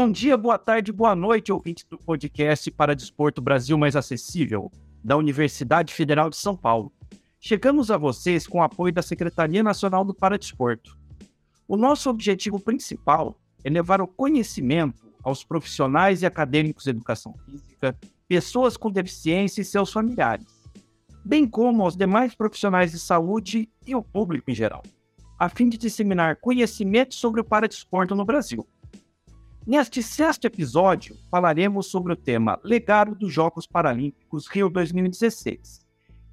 Bom dia, boa tarde, boa noite, ouvintes do podcast para Desporto Brasil Mais Acessível, da Universidade Federal de São Paulo. Chegamos a vocês com o apoio da Secretaria Nacional do Paradesporto. O nosso objetivo principal é levar o conhecimento aos profissionais e acadêmicos de educação física, pessoas com deficiência e seus familiares, bem como aos demais profissionais de saúde e o público em geral, a fim de disseminar conhecimento sobre o paradesporto no Brasil. Neste sexto episódio, falaremos sobre o tema Legado dos Jogos Paralímpicos Rio 2016.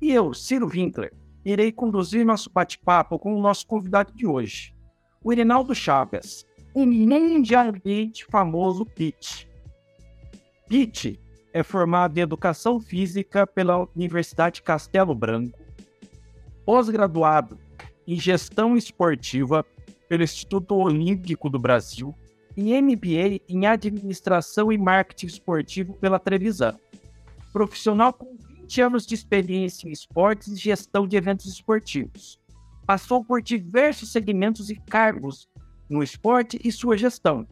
E eu, Ciro Winkler, irei conduzir nosso bate-papo com o nosso convidado de hoje, o Irinaldo Chagas, um mundialmente famoso Pete. Pete é formado em Educação Física pela Universidade Castelo Branco, pós-graduado em Gestão Esportiva pelo Instituto Olímpico do Brasil e MBA em Administração e Marketing Esportivo pela Trevisan. Profissional com 20 anos de experiência em esportes e gestão de eventos esportivos. Passou por diversos segmentos e cargos no esporte e sua gestão.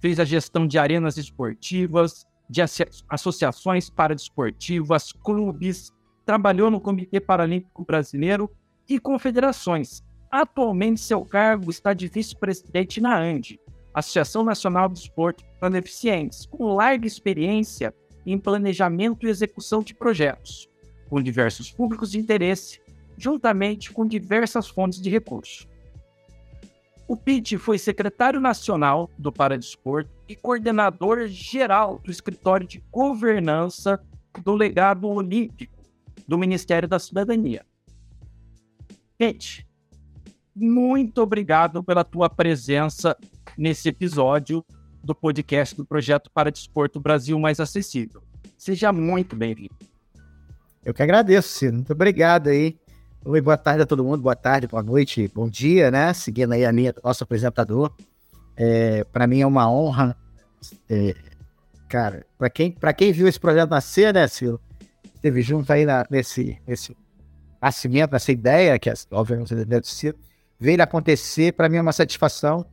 Fez a gestão de arenas esportivas, de associações paradesportivas, clubes, trabalhou no Comitê Paralímpico Brasileiro e confederações. Atualmente, seu cargo está de vice-presidente na ANDE, Associação Nacional do Esporte para Deficientes, com larga experiência em planejamento e execução de projetos, com diversos públicos de interesse, juntamente com diversas fontes de recursos. O PIT foi secretário nacional do Paradesporto e coordenador geral do escritório de governança do legado olímpico do Ministério da Cidadania. Pete, muito obrigado pela tua presença nesse episódio do podcast do Projeto para Desporto Brasil Mais Acessível. Seja muito bem-vindo. Eu que agradeço, Ciro. Muito obrigado aí. Oi, boa tarde a todo mundo, boa tarde, boa noite, bom dia, né? Seguindo aí a linha do nosso apresentador. É, para mim é uma honra. É, cara, para quem, quem viu esse projeto nascer, né, Ciro? Esteve junto aí na, nesse, nesse nascimento, nessa ideia, que é, obviamente deve ser, ver ele acontecer, para mim é uma satisfação.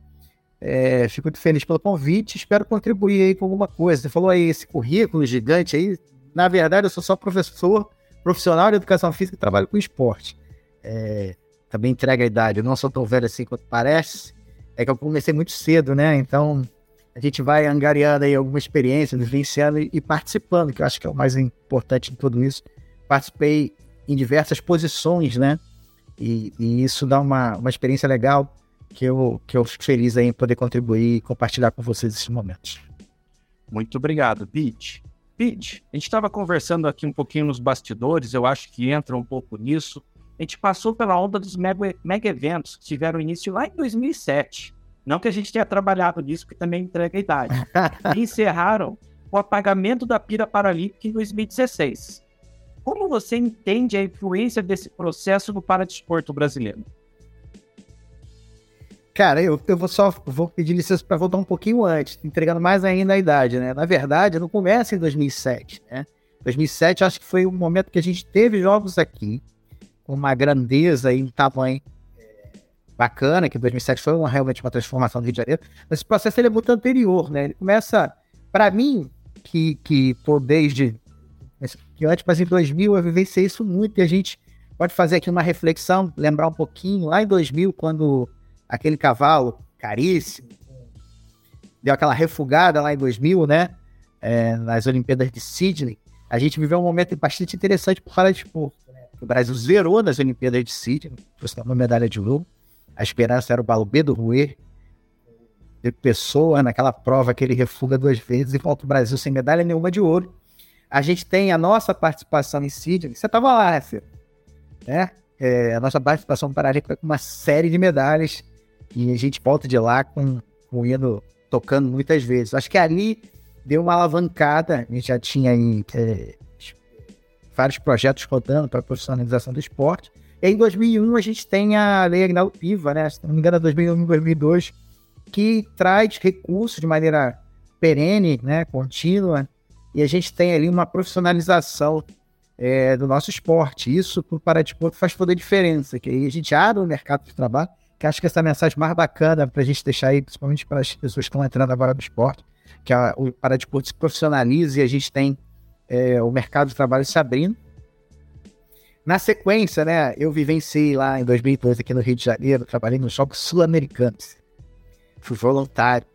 É, fico muito feliz pelo convite, espero contribuir aí com alguma coisa. Você falou aí esse currículo gigante aí. Na verdade, eu sou só professor profissional de educação física e trabalho com esporte. É, também entrega a idade, eu não sou tão velho assim quanto parece. É que eu comecei muito cedo, né? Então a gente vai angariando aí alguma experiência, vivenciando e, e participando, que eu acho que é o mais importante de tudo isso. Participei em diversas posições, né? E, e isso dá uma, uma experiência legal que eu, que eu fico feliz em poder contribuir e compartilhar com vocês esses momentos. Muito obrigado, Pete. Pete, a gente estava conversando aqui um pouquinho nos bastidores, eu acho que entra um pouco nisso. A gente passou pela onda dos mega, mega eventos que tiveram início lá em 2007. Não que a gente tenha trabalhado nisso, que também entrega a idade. e encerraram o apagamento da pira paralímpica em 2016. Como você entende a influência desse processo no paradesporto brasileiro? Cara, eu, eu vou só vou pedir licença para voltar um pouquinho antes, entregando mais ainda a idade, né? Na verdade, não começa em 2007, né? 2007 acho que foi o momento que a gente teve jogos aqui, com uma grandeza e um tamanho é, bacana, que 2007 foi uma, realmente uma transformação do Rio de Janeiro, mas esse processo ele é muito anterior, né? Ele começa, para mim, que, que tô desde que antes, mas em 2000 eu vivenciei isso muito e a gente pode fazer aqui uma reflexão, lembrar um pouquinho, lá em 2000, quando aquele cavalo caríssimo, deu aquela refugada lá em 2000, né? É, nas Olimpíadas de Sydney, a gente viveu um momento bastante interessante para o paradesporto. Né? O Brasil zerou nas Olimpíadas de Sydney, trouxe uma medalha de ouro. A esperança era o Balubê do Rui, de Pessoa, naquela prova que ele refuga duas vezes e volta o Brasil sem medalha nenhuma de ouro. A gente tem a nossa participação em Sydney. Você estava lá, né, Fê? Né? É, a nossa participação paralímpica com uma série de medalhas e a gente volta de lá com, com o hino tocando muitas vezes. Acho que ali deu uma alavancada, a gente já tinha aí é, vários projetos rodando para a profissionalização do esporte. E em 2001 a gente tem a Lei Agnaldo Piva, né? Se não me engano, é 2001 2002, que traz recursos de maneira perene, né, contínua, e a gente tem ali uma profissionalização é, do nosso esporte. Isso para o Paradesporto faz toda a diferença, que aí a gente abre o mercado de trabalho, que acho que essa é mensagem mais bacana para a gente deixar aí, principalmente para as pessoas que estão entrando agora no esporte. que a, o paradesporto se profissionalize e a gente tem é, o mercado de trabalho se abrindo. Na sequência, né, eu vivenciei lá em 2012 aqui no Rio de Janeiro, trabalhei nos Jogos Sul-Americanos. Fui voluntário.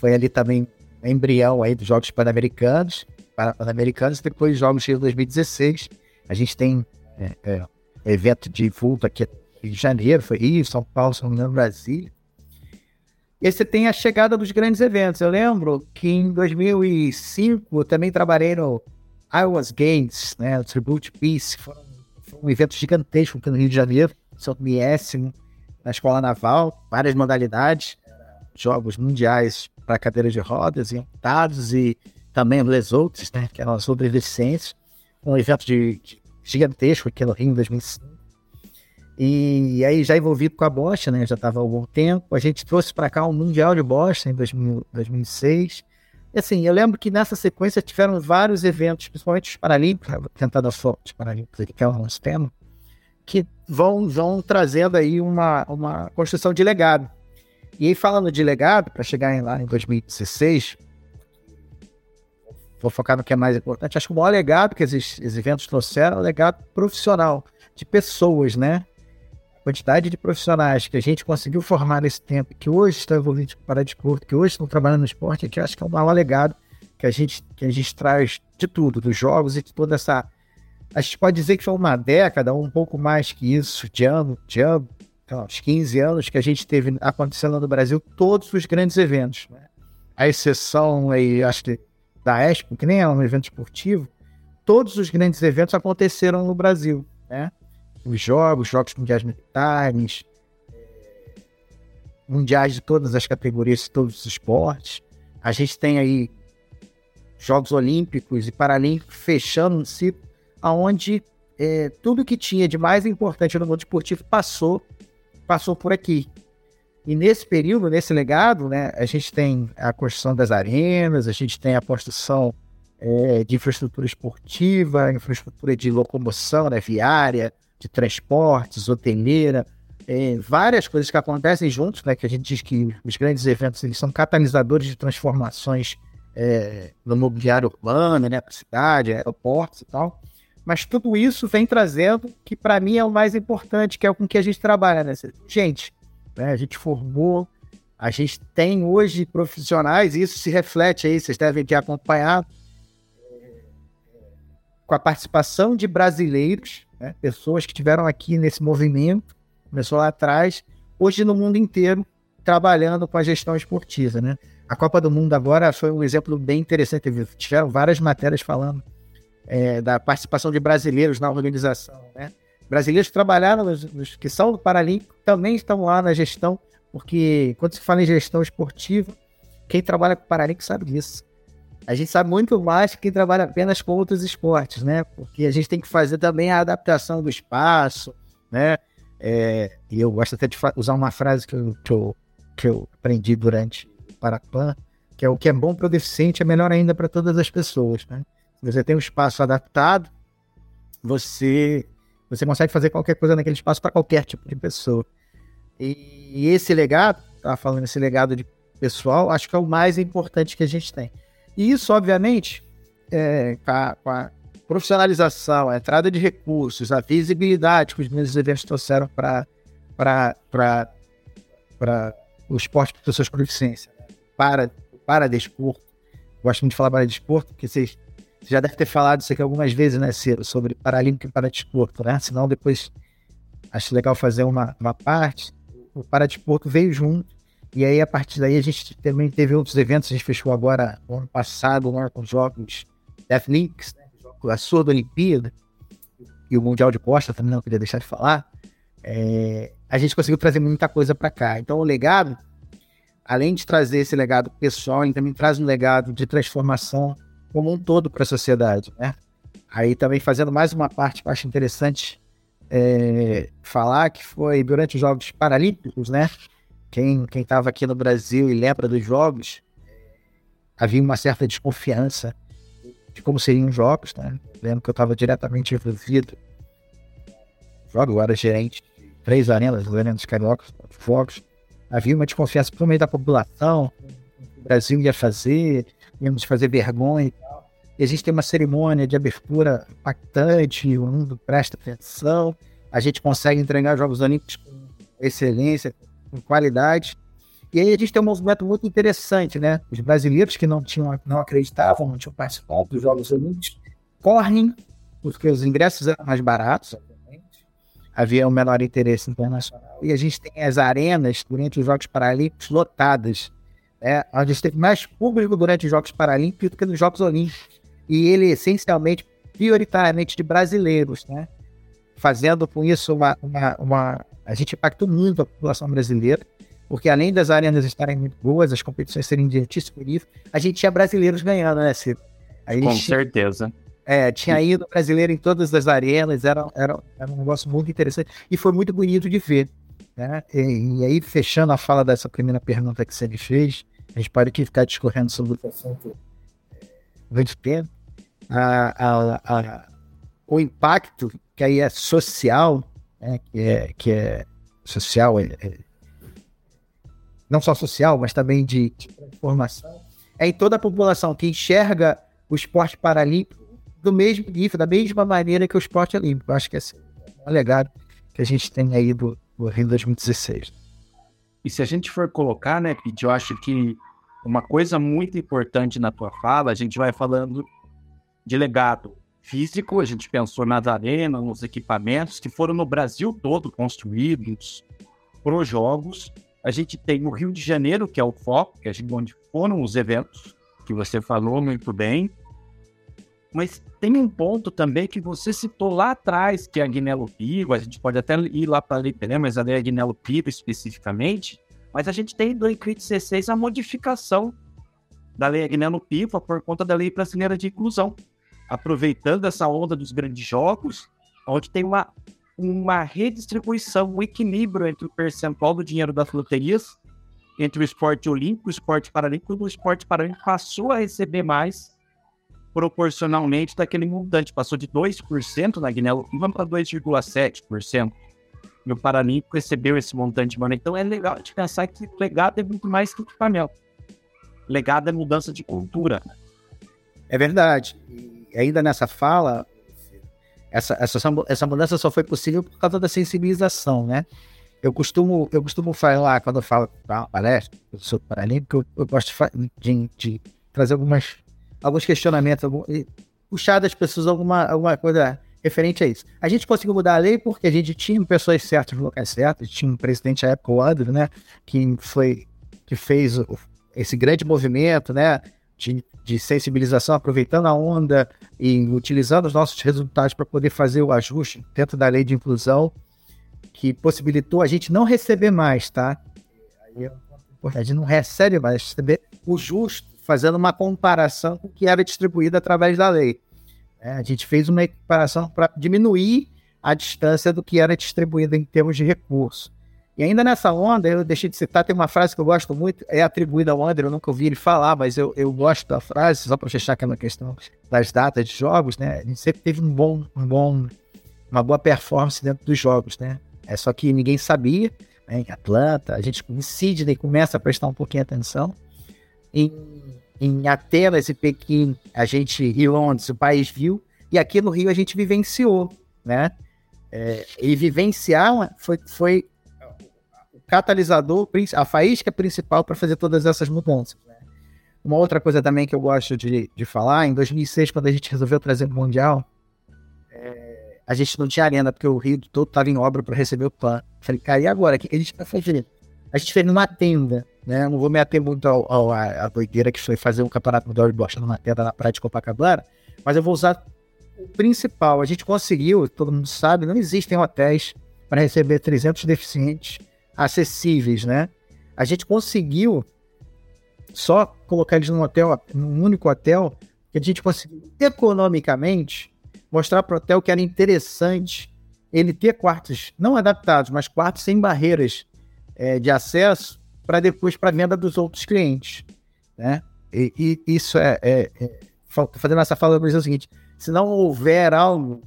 Foi ali também embrião aí dos Jogos Pan-Americanos, Pan-Americanos, depois Jogos de 2016. A gente tem é, é, evento de vulto aqui Rio de Janeiro, foi Rio, São Paulo, São Paulo, Brasília. E aí você tem a chegada dos grandes eventos. Eu lembro que em 2005 eu também trabalhei no Iowa's Games, né, o Tribute Peace, foi, um evento gigantesco no Rio de Janeiro, São Miésimo, na Escola Naval, várias modalidades, jogos mundiais para cadeiras de rodas e dados e também Les Outros, né, que eram as outras deficiências, um evento de, de gigantesco aqui no Rio em 2005. E aí, já envolvido com a Bosta, né? Já estava há algum tempo. A gente trouxe para cá um Mundial de Bosta em 2000, 2006. E assim, eu lembro que nessa sequência tiveram vários eventos, principalmente os Paralímpicos, vou tentar dar foco os Paralímpicos que é o nosso tema, que vão, vão trazendo aí uma, uma construção de legado. E aí, falando de legado, para chegar lá em 2016, vou focar no que é mais importante. Acho que o maior legado que esses, esses eventos trouxeram é o legado profissional, de pessoas, né? quantidade de profissionais que a gente conseguiu formar nesse tempo, que hoje estão envolvidos com o paradesporto, que hoje estão trabalhando no esporte, que acho que é um maior legado que a gente, que a gente traz de tudo, dos jogos e de toda essa. A gente pode dizer que foi uma década, um pouco mais que isso, de ano, de ano, uns 15 anos que a gente teve acontecendo no Brasil todos os grandes eventos. Né? A exceção aí, acho que da Expo, que nem é um evento esportivo, todos os grandes eventos aconteceram no Brasil. Né? os jogos, jogos mundiais militares, mundiais de todas as categorias, todos os esportes. A gente tem aí Jogos Olímpicos e Paralímpicos fechando um ciclo aonde é, tudo que tinha de mais importante no mundo esportivo passou, passou por aqui. E nesse período, nesse legado, né, a gente tem a construção das arenas, a gente tem a construção é, de infraestrutura esportiva, infraestrutura de locomoção né, viária, de transportes, hoteleira, é, várias coisas que acontecem juntos, né? Que a gente diz que os grandes eventos eles são catalisadores de transformações é, no mobiliário urbano, né? Para cidade, aeroportos e tal. Mas tudo isso vem trazendo que para mim é o mais importante, que é com que a gente trabalha, né? Gente, né, a gente formou, a gente tem hoje profissionais, e isso se reflete aí, vocês devem ter acompanhado, com a participação de brasileiros né? Pessoas que estiveram aqui nesse movimento, começou lá atrás, hoje no mundo inteiro, trabalhando com a gestão esportiva. Né? A Copa do Mundo agora foi um exemplo bem interessante. Tiveram várias matérias falando é, da participação de brasileiros na organização. Né? Brasileiros que trabalharam, nos, nos, que são do Paralímpico, também estão lá na gestão, porque quando se fala em gestão esportiva, quem trabalha com o Paralímpico sabe disso a gente sabe muito mais que quem trabalha apenas com outros esportes, né? Porque a gente tem que fazer também a adaptação do espaço, né? É, e eu gosto até de usar uma frase que eu, que eu, que eu aprendi durante o Parapan, que é o que é bom para o deficiente é melhor ainda para todas as pessoas, né? Você tem um espaço adaptado, você você consegue fazer qualquer coisa naquele espaço para qualquer tipo de pessoa. E, e esse legado, estava falando esse legado de pessoal, acho que é o mais importante que a gente tem. E isso, obviamente, é, com, a, com, a, profissionalização, a entrada de recursos, a visibilidade que os meus eventos trouxeram para o esporte para pessoas com deficiência, para, para desporto. Gosto muito de falar para desporto, porque vocês já devem ter falado isso aqui algumas vezes, né, Ciro, sobre Paralímpico e para desporto, né? Senão depois acho legal fazer uma, uma parte. O Paradesporto veio junto e aí, a partir daí, a gente também teve outros eventos. A gente fechou agora, no ano passado, lá com os jogos Deathlinks, né? a sua da Olimpíada e o Mundial de Costa também, não queria deixar de falar. É, a gente conseguiu trazer muita coisa para cá. Então, o legado, além de trazer esse legado pessoal, ele também traz um legado de transformação como um todo para a sociedade, né? Aí também fazendo mais uma parte que eu acho interessante é, falar, que foi durante os Jogos Paralímpicos, né? Quem estava aqui no Brasil e lembra dos jogos, havia uma certa desconfiança de como seriam os jogos, né? Lembro que eu estava diretamente envolvido. Jogo, eu era gerente de três arenas, arenas cariocas, jogos. Havia uma desconfiança, principalmente da população, Brasil ia fazer, íamos fazer vergonha a gente tem uma cerimônia de abertura impactante, o mundo presta atenção, a gente consegue entregar Jogos Olímpicos com excelência, com qualidade. E aí a gente tem um movimento muito interessante, né? Os brasileiros que não tinham, não acreditavam, não tinham participado dos Jogos Olímpicos, correm, porque os ingressos eram mais baratos, havia um menor interesse internacional. E a gente tem as arenas durante os Jogos Paralímpicos lotadas, né? a gente teve mais público durante os Jogos Paralímpicos do que nos Jogos Olímpicos. E ele essencialmente, prioritariamente de brasileiros, né? fazendo com isso uma, uma, uma... A gente impactou muito a população brasileira, porque além das arenas estarem muito boas, as competições serem de altíssimo nível, a gente tinha brasileiros ganhando, né, Ciro? Com certeza. É, tinha ido brasileiro em todas as arenas, era, era, era um negócio muito interessante e foi muito bonito de ver. Né? E, e, aí, fechando a fala dessa primeira pergunta que você me fez, a gente pode aqui ficar discorrendo sobre o assunto tempo. A, a, a, o impacto que aí é social, né? que, é, que é social, é, é, não só social, mas também de, de transformação, é em toda a população que enxerga o esporte paralímpico do mesmo nível, da mesma maneira que o esporte olímpico. Acho que é um legado que a gente tem aí do, do Rio 2016. E se a gente for colocar, né, Pete, eu acho que uma coisa muito importante na tua fala, a gente vai falando de legado físico, a gente pensou nas arenas, nos equipamentos que foram no Brasil todo construídos para os jogos. A gente tem o Rio de Janeiro, que é o foco, que é onde foram os eventos, que você falou muito bem. Mas tem um ponto também que você citou lá atrás, que é a Guinelo Piro, a gente pode até ir lá para né, mas é a Guinelo Piro especificamente, mas a gente tem do ICRIT 16 a modificação da lei Agnello Piva por conta da lei brasileira de inclusão, aproveitando essa onda dos grandes jogos, onde tem uma, uma redistribuição, um equilíbrio entre o percentual do dinheiro das loterias, entre o esporte olímpico o esporte paralímpico, o esporte paralímpico passou a receber mais proporcionalmente daquele montante. Passou de 2% na Guiné vamos para 2,7%. E o Paralímpico recebeu esse montante mano. Então é legal de pensar que legado é muito mais que equipamento. Legado é mudança de cultura. É verdade. E ainda nessa fala, essa, essa, essa mudança só foi possível por causa da sensibilização, né? Eu costumo, eu costumo falar, quando eu falo palestra, eu sou paralímpico, eu, eu gosto de, de, trazer algumas alguns questionamentos, algum, puxar das pessoas alguma, alguma coisa referente a isso. A gente conseguiu mudar a lei porque a gente tinha pessoas certas no locais certos, tinha um presidente à época, o André, né, que foi, que fez esse grande movimento, né, de, de, sensibilização, aproveitando a onda e utilizando os nossos resultados para poder fazer o ajuste dentro da lei de inclusão, que possibilitou a gente não receber mais, tá? É a gente não recebe mais, receber o justo fazendo uma comparação com o que era distribuído através da lei. É, a gente fez uma comparação para diminuir a distância do que era distribuído em termos de recurso. E ainda nessa onda, eu deixei de citar, tem uma frase que eu gosto muito, é atribuída ao André, eu nunca ouvi ele falar, mas eu, eu gosto da frase, só para fechar aquela questão das datas de jogos, né? A gente sempre teve um bom, um bom, uma boa performance dentro dos jogos, né? É só que ninguém sabia, né? Em Atlanta, a gente em Sydney começa a prestar um pouquinho atenção. Em em Atenas e Pequim, a gente, e Londres, o país viu, e aqui no Rio a gente vivenciou, né? É, e vivenciar foi, foi o catalisador, a faísca principal para fazer todas essas mudanças. Né? Uma outra coisa também que eu gosto de, de falar, em 2006, quando a gente resolveu trazer o Mundial, é, a gente não tinha arena, porque o Rio todo estava em obra para receber o PAN. Falei, cara, e agora? O que, que a gente vai fazer? A gente fez numa tenda, né? Não vou me ater muito ao, ao, à doideira que foi fazer um campeonato mundial de bosta numa tenda na praia de Copacabana, mas eu vou usar o principal. A gente conseguiu, todo mundo sabe, não existem hotéis para receber 300 deficientes acessíveis, né? A gente conseguiu só colocar eles num hotel, num único hotel, que a gente conseguiu economicamente mostrar para o hotel que era interessante ele ter quartos não adaptados, mas quartos sem barreiras é, de acesso para depois para venda dos outros clientes, né? E, e isso é, é, é, fazendo essa fala para dizer o seguinte: se não houver algo,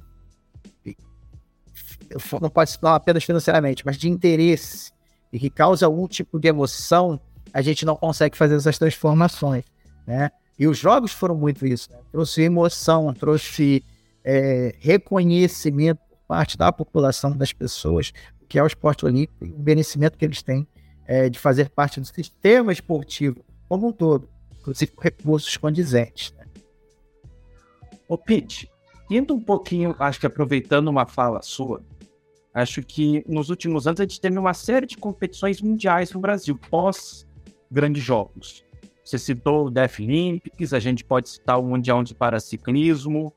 não pode não apenas financeiramente, mas de interesse e que cause algum tipo de emoção, a gente não consegue fazer essas transformações, né? E os jogos foram muito isso, né? trouxe emoção, trouxe é, reconhecimento por parte da população, das pessoas, que é o esporte olímpico o merecimento que eles têm é, de fazer parte do sistema esportivo como um todo, inclusive com recursos condizentes. Né? Ô Pete, indo um pouquinho, acho que aproveitando uma fala sua, acho que nos últimos anos a gente teve uma série de competições mundiais no Brasil, pós grandes jogos. Você citou o Deaf Olympics, a gente pode citar o Mundial de Paraciclismo,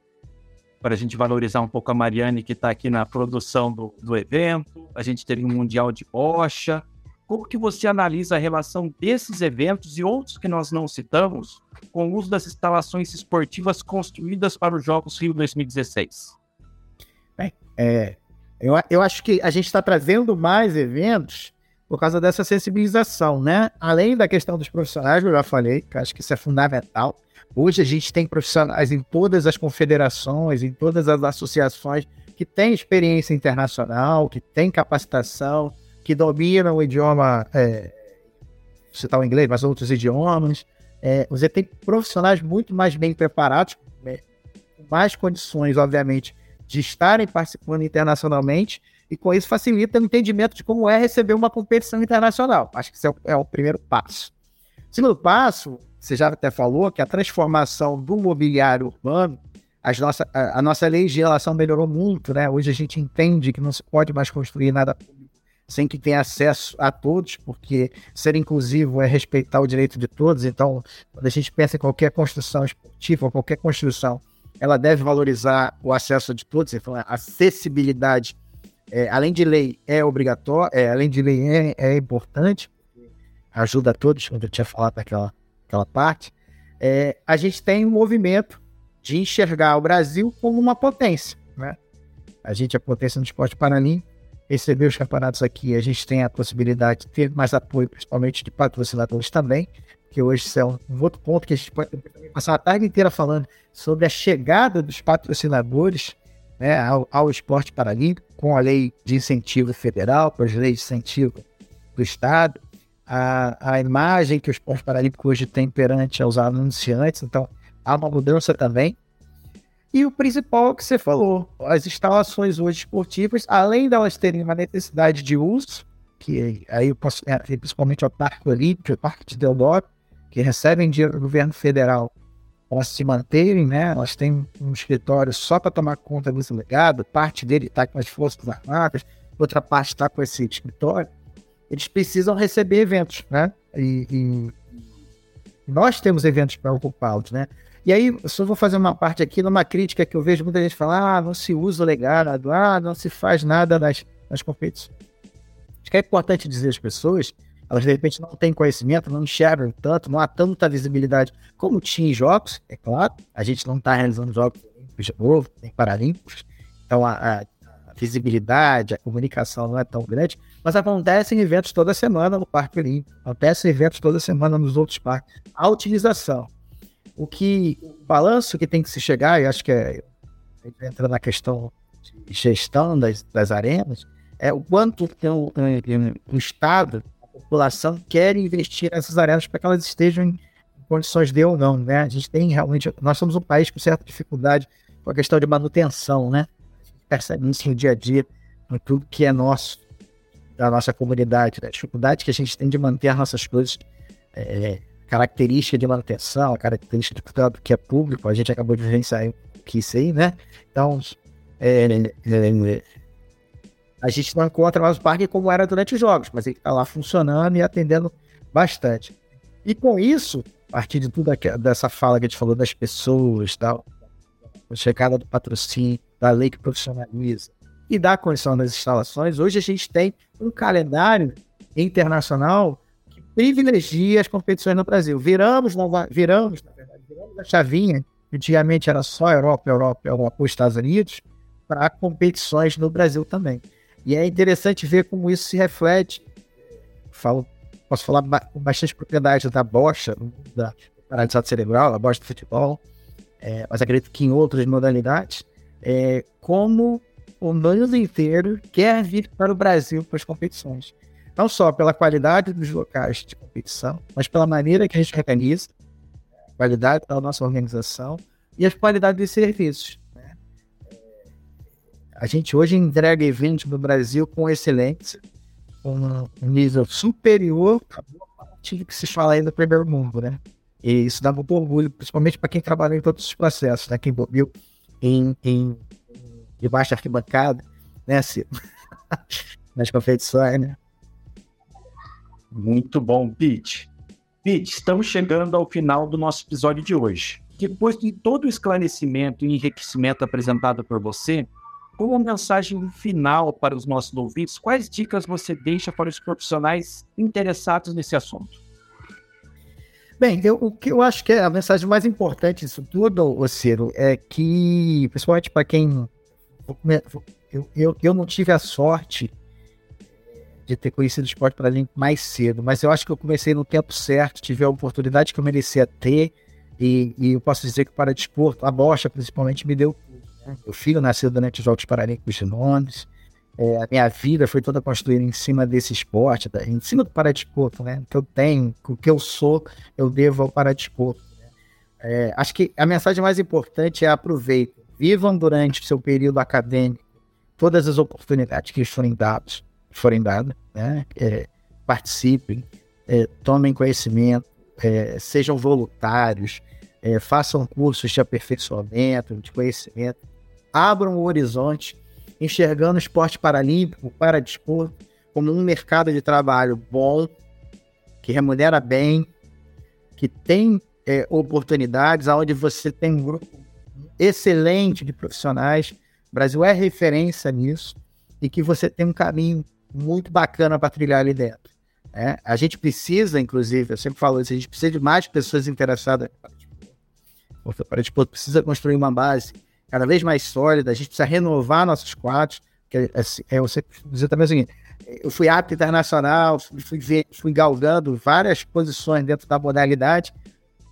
para a gente valorizar um pouco a Mariane que está aqui na produção do, do evento. A gente teve um Mundial de Bocha. Como que você analisa a relação desses eventos e outros que nós não citamos com o uso das instalações esportivas construídas para os Jogos Rio 2016? Bem, é, eu, eu acho que a gente está trazendo mais eventos por causa dessa sensibilização, né? Além da questão dos profissionais, eu já falei, que acho que isso é fundamental. Hoje a gente tem profissionais em todas as confederações, em todas as associações que têm experiência internacional, que têm capacitação, que dominam o idioma, é, citar o inglês, mas outros idiomas. É, você tem profissionais muito mais bem preparados, né, com mais condições, obviamente, de estarem participando internacionalmente e com isso facilita o entendimento de como é receber uma competição internacional. Acho que esse é o, é o primeiro passo. Segundo passo, você já até falou que a transformação do mobiliário urbano, as nossa, a, a nossa legislação melhorou muito, né? Hoje a gente entende que não se pode mais construir nada sem que tenha acesso a todos, porque ser inclusivo é respeitar o direito de todos. Então, quando a gente pensa em qualquer construção esportiva, qualquer construção, ela deve valorizar o acesso de todos, então, a acessibilidade é, além de lei, é obrigatório, é, além de lei, é, é importante, ajuda a todos, quando eu tinha falado daquela aquela parte, é, a gente tem um movimento de enxergar o Brasil como uma potência, né? A gente é potência no esporte paralímpico, receber os campeonatos aqui, a gente tem a possibilidade de ter mais apoio, principalmente de patrocinadores também, que hoje é um outro ponto que a gente pode passar a tarde inteira falando sobre a chegada dos patrocinadores né, ao, ao esporte paralímpico, com a lei de incentivo federal, com as leis de incentivo do Estado, a, a imagem que o esporte paralímpico hoje tem perante aos anunciantes, então há uma mudança também. E o principal é que você falou, as instalações hoje esportivas, além delas terem uma necessidade de uso, que aí eu posso, é, principalmente o Parque Olímpico, o Parque de Deodoro, que recebem dinheiro do governo federal para se manterem, né? Nós temos um escritório só para tomar conta desse legado, parte dele está com as Forças Armadas, outra parte está com esse escritório. Eles precisam receber eventos, né? E, e nós temos eventos para ocupá-los, né? E aí, eu só vou fazer uma parte aqui, numa crítica que eu vejo muita gente falar, ah, não se usa o legado, ah, não se faz nada nas, nas competições. Acho que é importante dizer às pessoas elas de repente não têm conhecimento, não enxergam tanto, não há tanta visibilidade como tinha em jogos, é claro. A gente não está realizando jogos de novo, nem paralímpicos, então a, a, visibilidade, a comunicação não é tão grande, mas acontecem eventos toda semana no Parque Olímpico, acontecem eventos toda semana nos outros parques. A utilização. O que o balanço que tem que se chegar, e acho que é, entra na questão de gestão das, das arenas, é o quanto o, o Estado população quer investir nessas arenas para que elas estejam em condições de ou não, né? A gente tem realmente, nós somos um país com certa dificuldade com a questão de manutenção, né? A percebe isso no dia a dia, em tudo que é nosso, da nossa comunidade, né? A dificuldade que a gente tem de manter as nossas coisas, é, característica de manutenção, característica de cuidado que é público, a gente acabou de vivenciar que isso aí, né? Então, é, é, é a gente não encontra mais o parque como era durante os jogos, mas ele está lá funcionando e atendendo bastante. E com isso, a partir de tudo aqui, dessa fala que a gente falou das pessoas, tal, a chegada do patrocínio, da lei que profissionaliza e da condição das instalações, hoje a gente tem um calendário internacional que privilegia as competições no Brasil. Viramos, nova, viramos, na verdade, viramos a chavinha, antigamente era só Europa, Europa, Europa, Estados Unidos, para competições no Brasil também. E é interessante ver como isso se reflete. Falo, posso falar com bastante propriedade da bocha, da paralisado cerebral, da bocha do futebol, é, mas acredito que em outras modalidades, é, como o mundo inteiro quer vir para o Brasil para as competições. não só pela qualidade dos locais de competição, mas pela maneira que a gente organiza, a qualidade da nossa organização e a qualidade dos serviços. A gente hoje entrega eventos no Brasil com excelência, com um nível superior boa parte que se fala aí no primeiro mundo, né? E isso dá muito orgulho, principalmente para quem trabalha em todos os processos, né? Quem viu em, em, debaixo da arquibancada, né, Ciro? Nas competições, né? Muito bom, Pete. Pete, estamos chegando ao final do nosso episódio de hoje. Depois de todo o esclarecimento e enriquecimento apresentado por você, como mensagem final para os nossos ouvintes, quais dicas você deixa para os profissionais interessados nesse assunto? Bem, eu, o que eu acho que é a mensagem mais importante disso tudo, Ciro, é que, principalmente para quem. Eu, eu, eu não tive a sorte de ter conhecido o esporte para mim mais cedo, mas eu acho que eu comecei no tempo certo, tive a oportunidade que eu merecia ter, e, e eu posso dizer que para desporto, a bocha principalmente me deu. Né? Meu filho nasceu durante os Jogos Paralímpicos de Londres, é, a minha vida foi toda construída em cima desse esporte, em cima do paradesporto, né? O que eu tenho, o que eu sou, eu devo ao paradesporto. Né? É, acho que a mensagem mais importante é aproveitem, vivam durante o seu período acadêmico todas as oportunidades que forem dadas, forem dadas, né? É, participem, é, tomem conhecimento, é, sejam voluntários, é, façam cursos de aperfeiçoamento, de conhecimento, abram o horizonte, enxergando o esporte paralímpico, para dispor, como um mercado de trabalho bom, que remunera bem, que tem é, oportunidades, onde você tem um grupo excelente de profissionais. O Brasil é referência nisso e que você tem um caminho muito bacana para trilhar ali dentro. Né? A gente precisa, inclusive, eu sempre falo isso, a gente precisa de mais pessoas interessadas o Paradesporto precisa construir uma base cada vez mais sólida, a gente precisa renovar nossos quadros, que assim, é, eu dizer também o seguinte, eu fui árbitro internacional, fui, fui galgando várias posições dentro da modalidade,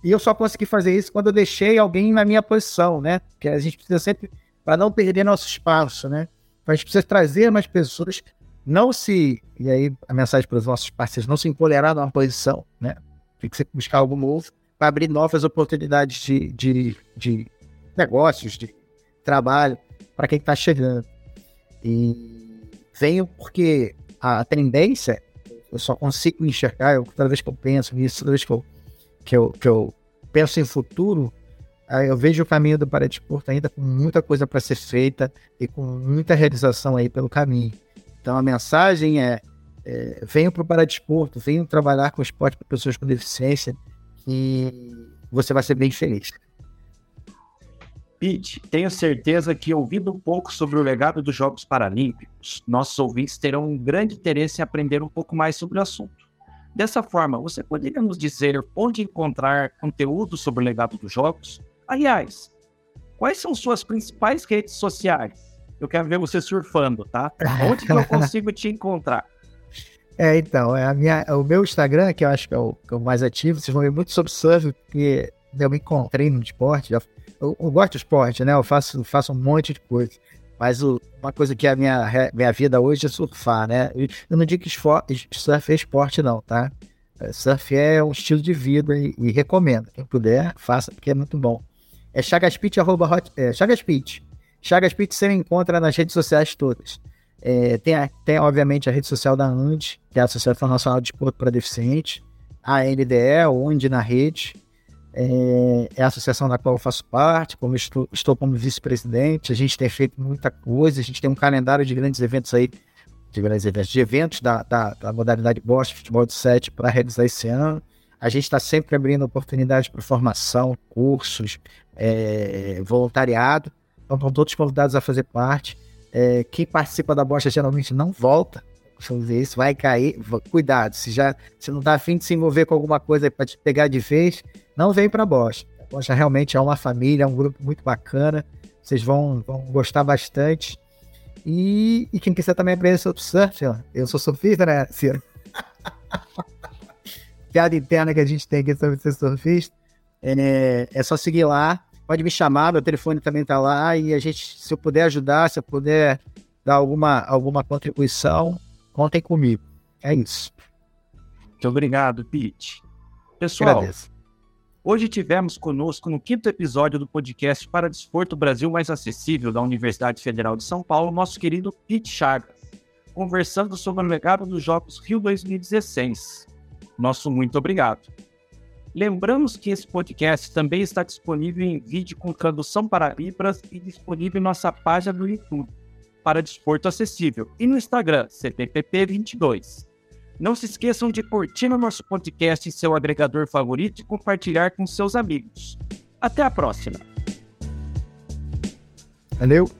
e eu só consegui fazer isso quando eu deixei alguém na minha posição, né? Que a gente precisa sempre, para não perder nosso espaço, né? A gente precisa trazer mais pessoas não se, e aí a mensagem para os nossos parceiros, não se empolerar numa posição, né? Tem que buscar algo novo para abrir novas oportunidades de, de, de negócios, de trabalho para quem está chegando. E venho porque a tendência, eu só consigo enxergar, eu, toda vez que eu penso nisso, toda vez que eu, que eu, que eu penso em futuro, eu vejo o caminho do Paradesporto ainda com muita coisa para ser feita e com muita realização aí pelo caminho. Então a mensagem é, é para o Paradesporto, venham trabalhar com esporte para pessoas com deficiência e você vai ser bem feliz. Pete, tenho certeza que ouvindo um pouco sobre o legado dos Jogos Paralímpicos, nossos ouvintes terão um grande interesse em aprender um pouco mais sobre o assunto. Dessa forma, você poderia nos dizer onde encontrar conteúdo sobre o legado dos Jogos? Aliás, quais são suas principais redes sociais? Eu quero ver você surfando, tá? Onde que eu consigo te encontrar? É, então, é a minha, o meu Instagram, que eu acho que é o, que é o mais ativo, vocês vão ver muito sobre surf, porque eu me encontrei no esporte. Eu, eu, gosto de esporte, né? Eu faço, faço um monte de coisa. Mas o, uma coisa que é a minha, minha vida hoje é surfar, né? Eu não digo que surf é esporte, não, tá? É, surf é um estilo de vida e, e recomendo. Quem puder, faça, porque é muito bom. É chagaspit, arroba hot, é, chagaspit. Chagaspit você encontra nas redes sociais todas. É, tem, a, tem, obviamente, a rede social da AND, que é a Associação Nacional de Desporto para Deficiente, a NDE, onde na rede, é, é, a associação da qual eu faço parte, como estou, estou como vice-presidente, a gente tem feito muita coisa, a gente tem um calendário de grandes eventos aí, de grandes eventos, de eventos da, da, da modalidade Bosch Futebol de 7 para realizar esse ano. A gente está sempre abrindo oportunidades para formação, cursos, é, voluntariado, então estão todos convidados a fazer parte. É, quem participa da bocha geralmente não volta. Isso, vai cair. Cuidado, se já se não tá afim de se envolver com alguma coisa para te pegar de vez, não vem para a bocha. A bocha realmente é uma família, é um grupo muito bacana. Vocês vão, vão gostar bastante. E, e quem quiser também aprender sobre surf, eu sou surfista, né, Ciro? Piada interna que a gente tem aqui sobre ser surfista. É, é só seguir lá pode me chamar, meu telefone também está lá e a gente, se eu puder ajudar, se eu puder dar alguma, alguma contribuição, contem comigo. É isso. Muito obrigado, Pete. Pessoal, Agradeço. hoje tivemos conosco no quinto episódio do podcast para Desporto Brasil Mais Acessível da Universidade Federal de São Paulo, nosso querido Pete Chagas, conversando sobre o legado dos Jogos Rio 2016. Nosso muito obrigado. Lembramos que esse podcast também está disponível em vídeo com tradução para Libras e disponível em nossa página no YouTube para Desporto Acessível e no Instagram, CPPP22. Não se esqueçam de curtir o nosso podcast em seu agregador favorito e compartilhar com seus amigos. Até a próxima. Valeu!